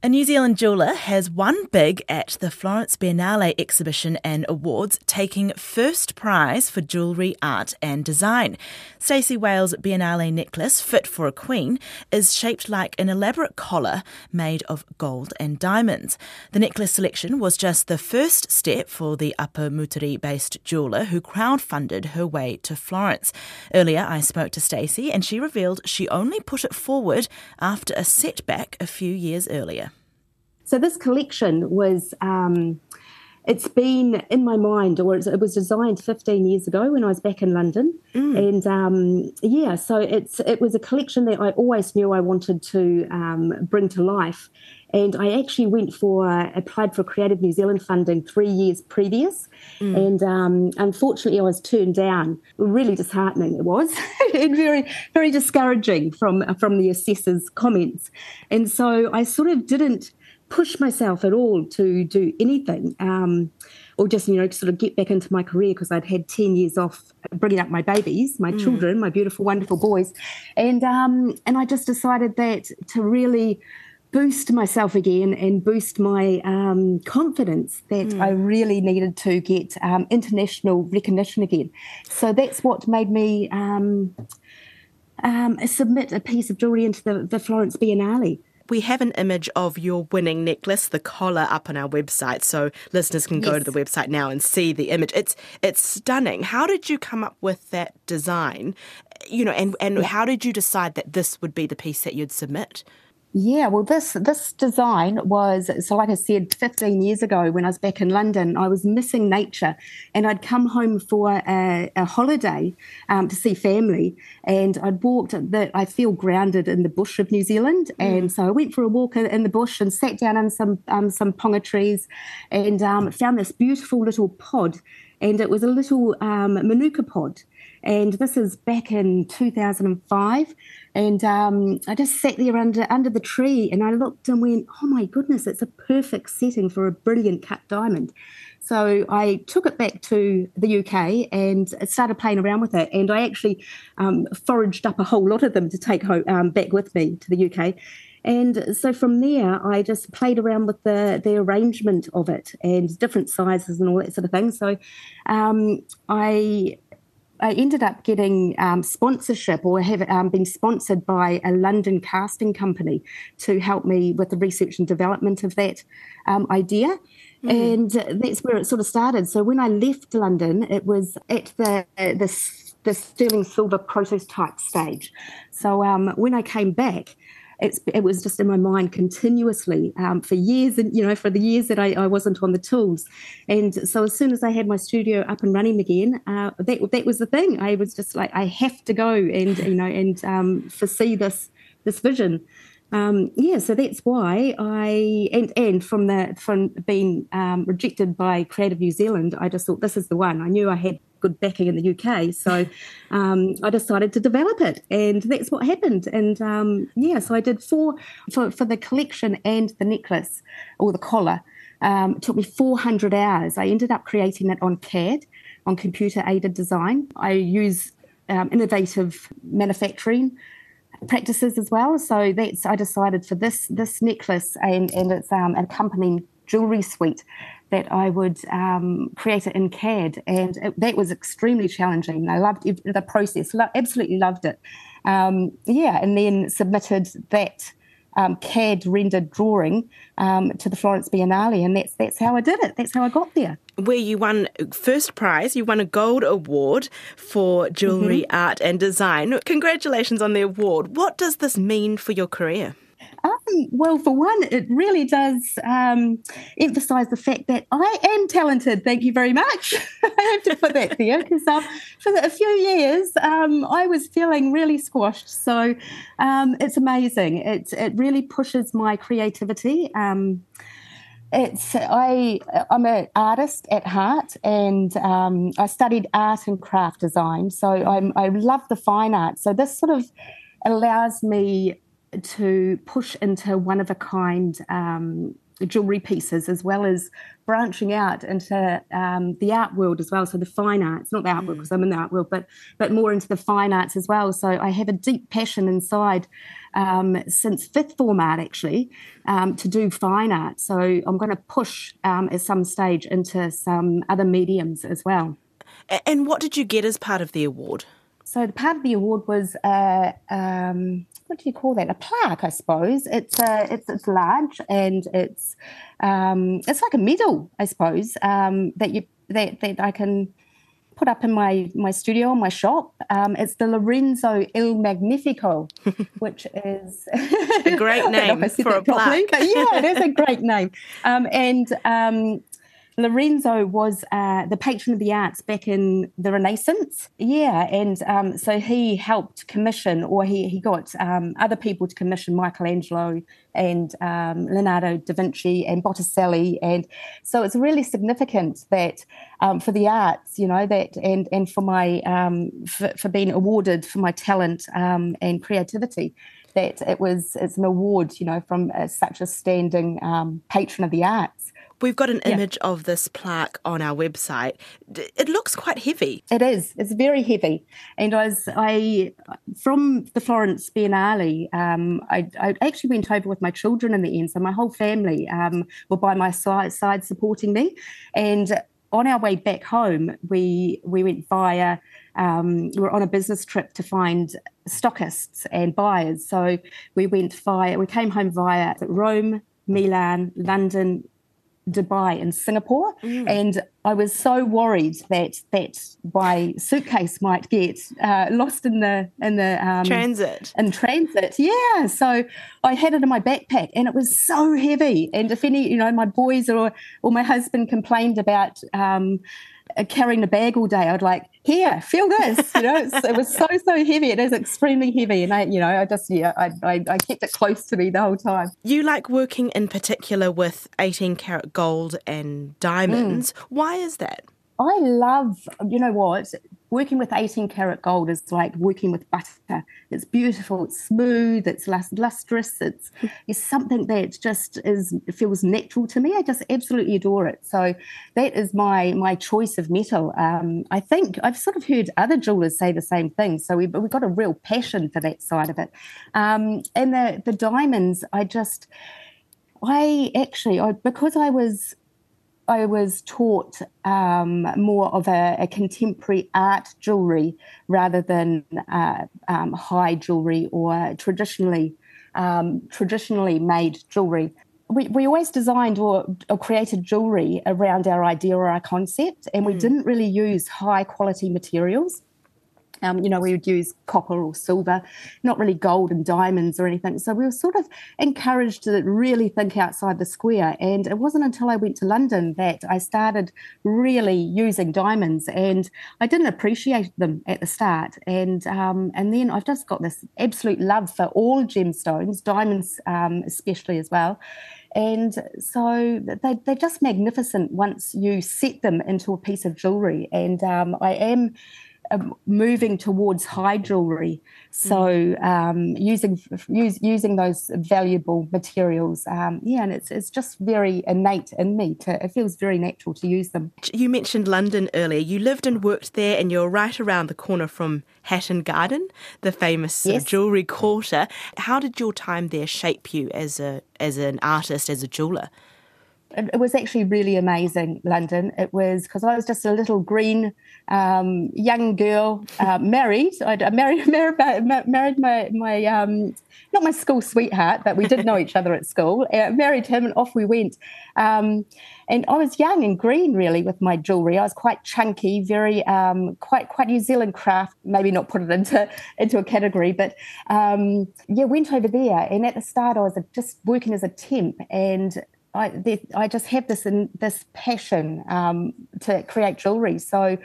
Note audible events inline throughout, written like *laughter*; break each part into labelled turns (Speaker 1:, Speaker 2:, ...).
Speaker 1: A New Zealand jeweller has won big at the Florence Biennale exhibition and awards, taking first prize for jewellery, art and design. Stacey Wales' Biennale necklace, Fit for a Queen, is shaped like an elaborate collar made of gold and diamonds. The necklace selection was just the first step for the Upper Moutere based jeweller who crowdfunded her way to Florence. Earlier, I spoke to Stacey and she revealed she only put it forward after a setback a few years earlier.
Speaker 2: So this collection was. Um, it's been in my mind, or it was designed 15 years ago when I was back in London, mm. and um, yeah, so it's it was a collection that I always knew I wanted to um, bring to life, and I actually went for applied for Creative New Zealand funding three years previous, mm. and um, unfortunately I was turned down. Really disheartening it was, *laughs* and very very discouraging from from the assessors' comments, and so I sort of didn't push myself at all to do anything um, or just you know sort of get back into my career because I'd had 10 years off bringing up my babies my mm. children my beautiful wonderful boys and um, and I just decided that to really boost myself again and boost my um, confidence that mm. I really needed to get um, international recognition again so that's what made me um, um, submit a piece of jewellery into the, the Florence Biennale
Speaker 1: we have an image of your winning necklace, the collar, up on our website, so listeners can go yes. to the website now and see the image. It's it's stunning. How did you come up with that design? You know, and and how did you decide that this would be the piece that you'd submit?
Speaker 2: Yeah, well, this this design was so. Like I said, 15 years ago, when I was back in London, I was missing nature, and I'd come home for a, a holiday um, to see family, and I'd walked. That I feel grounded in the bush of New Zealand, mm. and so I went for a walk in the bush and sat down in some um, some ponga trees, and um, found this beautiful little pod, and it was a little um, manuka pod and this is back in 2005. And um, I just sat there under under the tree, and I looked and went, "Oh my goodness, it's a perfect setting for a brilliant cut diamond." So I took it back to the UK and started playing around with it. And I actually um, foraged up a whole lot of them to take home, um, back with me to the UK. And so from there, I just played around with the, the arrangement of it and different sizes and all that sort of thing. So um, I I ended up getting um, sponsorship or have um, been sponsored by a London casting company to help me with the research and development of that um, idea. Mm. And that's where it sort of started. So when I left London, it was at the the, the sterling silver prototype stage. So um, when I came back, it's, it was just in my mind continuously um, for years and you know for the years that I, I, wasn't on the tools. And so as soon as I had my studio up and running again uh, that that was the thing. I was just like I have to go and you know and um, foresee this this vision um, yeah, so that's why I and and from the from being um, rejected by Creative New Zealand, I just thought this is the one. I knew I had good backing in the UK. So um, I decided to develop it, and that's what happened. And um, yeah, so I did four for, for the collection and the necklace or the collar. Um, it took me 400 hours. I ended up creating it on CAD, on computer aided design. I use um, innovative manufacturing practices as well. So that's I decided for this this necklace and and its um, accompanying jewelry suite that I would um, create it in CAD, and it, that was extremely challenging. I loved the process, lo- absolutely loved it. Um, yeah, and then submitted that um, CAD rendered drawing um, to the Florence Biennale, and that's that's how I did it. That's how I got there.
Speaker 1: Where you won first prize, you won a gold award for jewellery mm-hmm. art and design. Congratulations on the award. What does this mean for your career?
Speaker 2: Um, well, for one, it really does um, emphasise the fact that I am talented. Thank you very much. *laughs* I have to put that there because um, for a few years um, I was feeling really squashed. So um, it's amazing. It it really pushes my creativity. It's I I'm an artist at heart, and um, I studied art and craft design. So I'm, I love the fine arts. So this sort of allows me to push into one of a kind um, jewelry pieces as well as branching out into um, the art world as well. So the fine arts, not the art world because mm. I'm in the art world, but but more into the fine arts as well. So I have a deep passion inside um, since fifth form art actually um, to do fine art. So I'm going to push um, at some stage into some other mediums as well.
Speaker 1: And what did you get as part of the award?
Speaker 2: So the part of the award was uh, um, what do you call that? A plaque, I suppose. It's uh, it's it's large and it's um, it's like a medal, I suppose, um, that you that that I can put up in my my studio my shop. Um, it's the Lorenzo Il Magnifico, *laughs* which is
Speaker 1: a great *laughs* name for a plaque.
Speaker 2: yeah, it is a *laughs* great name. Um, and um, Lorenzo was uh, the patron of the arts back in the Renaissance. Yeah, and um, so he helped commission, or he, he got um, other people to commission Michelangelo and um, Leonardo da Vinci and Botticelli. And so it's really significant that um, for the arts, you know, that and, and for my um, for, for, being awarded for my talent um, and creativity that it was it's an award, you know, from uh, such a standing um, patron of the arts.
Speaker 1: We've got an image yeah. of this plaque on our website. It looks quite heavy.
Speaker 2: It is. It's very heavy. And I was, I, from the Florence Biennale, um, I, I, actually went over with my children in the end. So my whole family um, were by my side, side supporting me. And on our way back home, we we went via. Um, we were on a business trip to find stockists and buyers. So we went via. We came home via Rome, Milan, London, Dubai and Singapore, mm. and I was so worried that that my suitcase might get uh, lost in the in the
Speaker 1: um, transit.
Speaker 2: In transit, yeah. So I had it in my backpack, and it was so heavy. And if any, you know, my boys or or my husband complained about. Um, carrying the bag all day, I'd like, here, feel this. You know, it was so *laughs* so heavy. It is extremely heavy, and I, you know, I just yeah, I, I, I kept it close to me the whole time.
Speaker 1: You like working in particular with eighteen karat gold and diamonds. Mm. Why is that?
Speaker 2: I love, you know what, working with 18 karat gold is like working with butter. It's beautiful, it's smooth, it's lustrous, it's, it's something that just is feels natural to me. I just absolutely adore it. So that is my my choice of metal. Um, I think I've sort of heard other jewelers say the same thing. So we've, we've got a real passion for that side of it. Um, and the the diamonds, I just I actually, I, because I was I was taught um, more of a, a, contemporary art jewelry rather than uh, um, high jewelry or traditionally um, traditionally made jewelry. We, we always designed or, or created jewelry around our idea or our concept, and we mm. didn't really use high quality materials. Um, you know, we would use copper or silver, not really gold and diamonds or anything. So we were sort of encouraged to really think outside the square. And it wasn't until I went to London that I started really using diamonds, and I didn't appreciate them at the start. And um, and then I've just got this absolute love for all gemstones, diamonds um, especially as well. And so they, they're just magnificent once you set them into a piece of jewelry. And um, I am moving towards high jewelry. So mm. um, using use, using those valuable materials, um, yeah, and it's it's just very innate in me. To, it feels very natural to use them.
Speaker 1: You mentioned London earlier. You lived and worked there, and you're right around the corner from Hatton Garden, the famous yes. jewelry quarter. How did your time there shape you as a as an artist, as a jeweler?
Speaker 2: It was actually really amazing, London. It was because I was just a little green um, young girl, uh, *laughs* married. I married, *laughs* married, married my, my um, not my school sweetheart, but we did know each other at school. Uh, married him, and off we went. Um, and I was young and green, really, with my jewelry. I was quite chunky, very um, quite quite New Zealand craft. Maybe not put it into into a category, but um, yeah, went over there. And at the start, I was just working as a temp, and I, I just have this in, this passion um, to create jewelry. So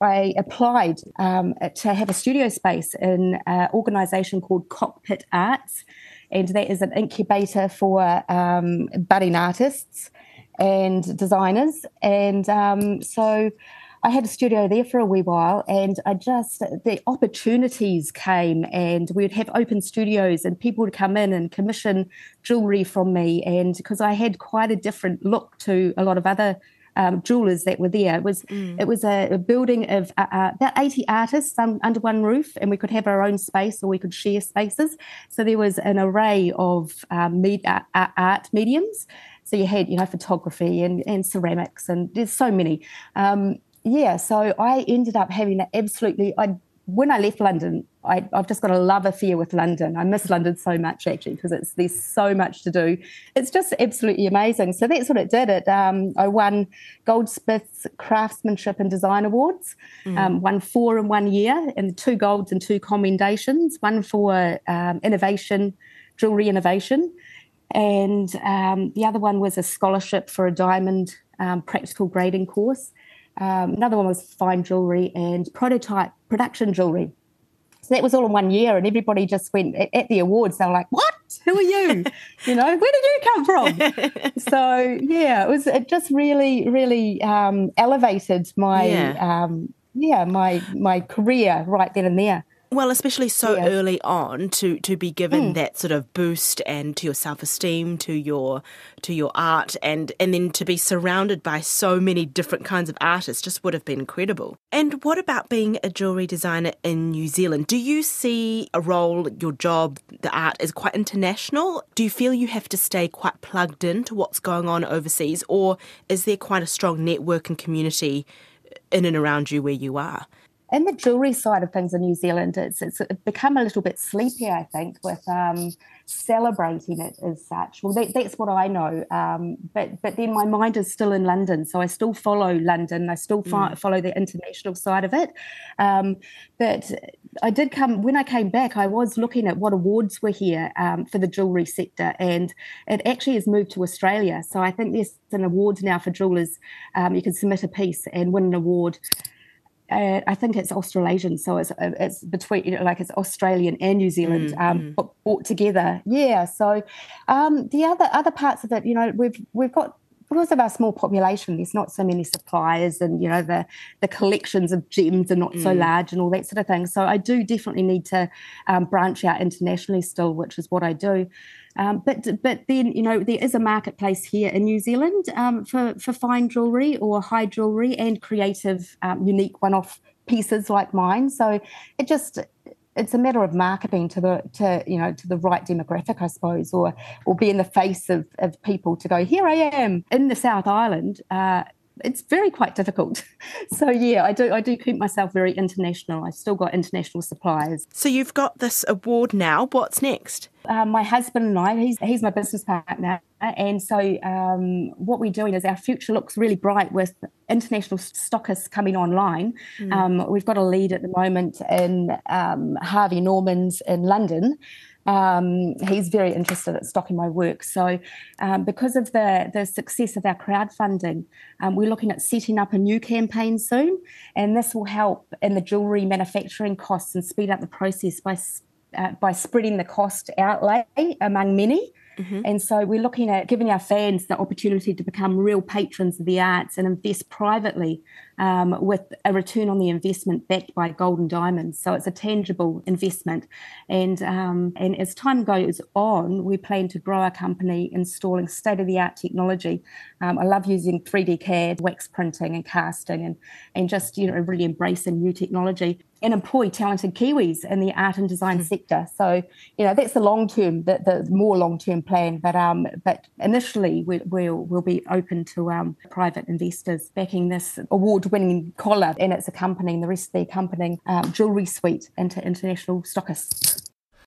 Speaker 2: I applied um, to have a studio space in an organisation called Cockpit Arts, and that is an incubator for um, budding artists and designers. And um, so I had a studio there for a wee while, and I just the opportunities came, and we would have open studios, and people would come in and commission jewelry from me, and because I had quite a different look to a lot of other um, jewelers that were there. It was mm. it was a, a building of uh, uh, about eighty artists um, under one roof, and we could have our own space or we could share spaces. So there was an array of um, med- uh, uh, art mediums. So you had you know photography and, and ceramics, and there's so many. Um, yeah, so I ended up having an absolutely. I when I left London, I, have just got a love affair with London. I miss London so much actually because it's there's so much to do. It's just absolutely amazing. So that's what it did. It um, I won Goldsmiths Craftsmanship and Design Awards. Mm. Um, won four in one year, and two golds and two commendations. One for um, innovation, jewelry innovation, and um, the other one was a scholarship for a diamond um, practical grading course. Um, another one was fine jewelry and prototype production jewelry. So that was all in one year, and everybody just went at, at the awards. They were like, "What? Who are you? *laughs* you know, where did you come from?" *laughs* so yeah, it was. It just really, really um, elevated my yeah. Um, yeah my my career right then and there.
Speaker 1: Well, especially so yeah. early on to to be given mm. that sort of boost and to your self esteem, to your to your art, and and then to be surrounded by so many different kinds of artists just would have been incredible. And what about being a jewelry designer in New Zealand? Do you see a role, your job, the art is quite international? Do you feel you have to stay quite plugged into what's going on overseas, or is there quite a strong network and community in and around you where you are?
Speaker 2: In the jewelry side of things in New Zealand, it's, it's become a little bit sleepy, I think, with um, celebrating it as such. Well, that, that's what I know. Um, but but then my mind is still in London, so I still follow London. I still mm. follow the international side of it. Um, but I did come when I came back. I was looking at what awards were here um, for the jewelry sector, and it actually has moved to Australia. So I think there's an award now for jewelers. Um, you can submit a piece and win an award uh, I think it's Australasian, so it's uh, it's between you know, like it's Australian and New Zealand mm, um, mm. brought together. Yeah. So um, the other other parts of it, you know, we've we've got because of our small population, there's not so many suppliers, and you know the the collections of gems are not mm. so large, and all that sort of thing. So I do definitely need to um, branch out internationally still, which is what I do. Um, but but then you know there is a marketplace here in New Zealand um, for for fine jewelry or high jewelry and creative, um, unique one-off pieces like mine. So it just it's a matter of marketing to the to you know to the right demographic, I suppose, or or be in the face of of people to go here I am in the South Island. Uh, it's very quite difficult. *laughs* So yeah, I do I do keep myself very international. I've still got international suppliers.
Speaker 1: So you've got this award now. What's next?
Speaker 2: Uh, my husband and I, he's he's my business partner, and so um, what we're doing is our future looks really bright with international stockists coming online. Mm. Um, we've got a lead at the moment in um, Harvey Norman's in London. Um, he's very interested at stocking my work. So, um, because of the, the success of our crowdfunding, um, we're looking at setting up a new campaign soon, and this will help in the jewellery manufacturing costs and speed up the process by uh, by spreading the cost outlay among many. Mm-hmm. And so we're looking at giving our fans the opportunity to become real patrons of the arts and invest privately um, with a return on the investment backed by gold and diamonds. So it's a tangible investment. And, um, and as time goes on, we plan to grow our company installing state of the art technology. Um, I love using 3D CAD, wax printing, and casting, and, and just you know really embracing new technology and employ talented Kiwis in the art and design mm. sector. So, you know, that's the long term, the, the more long term plan. But um, but initially, we, will we'll be open to um, private investors backing this award winning collar and it's accompanying the rest of the accompanying um, jewellery suite into international stockists.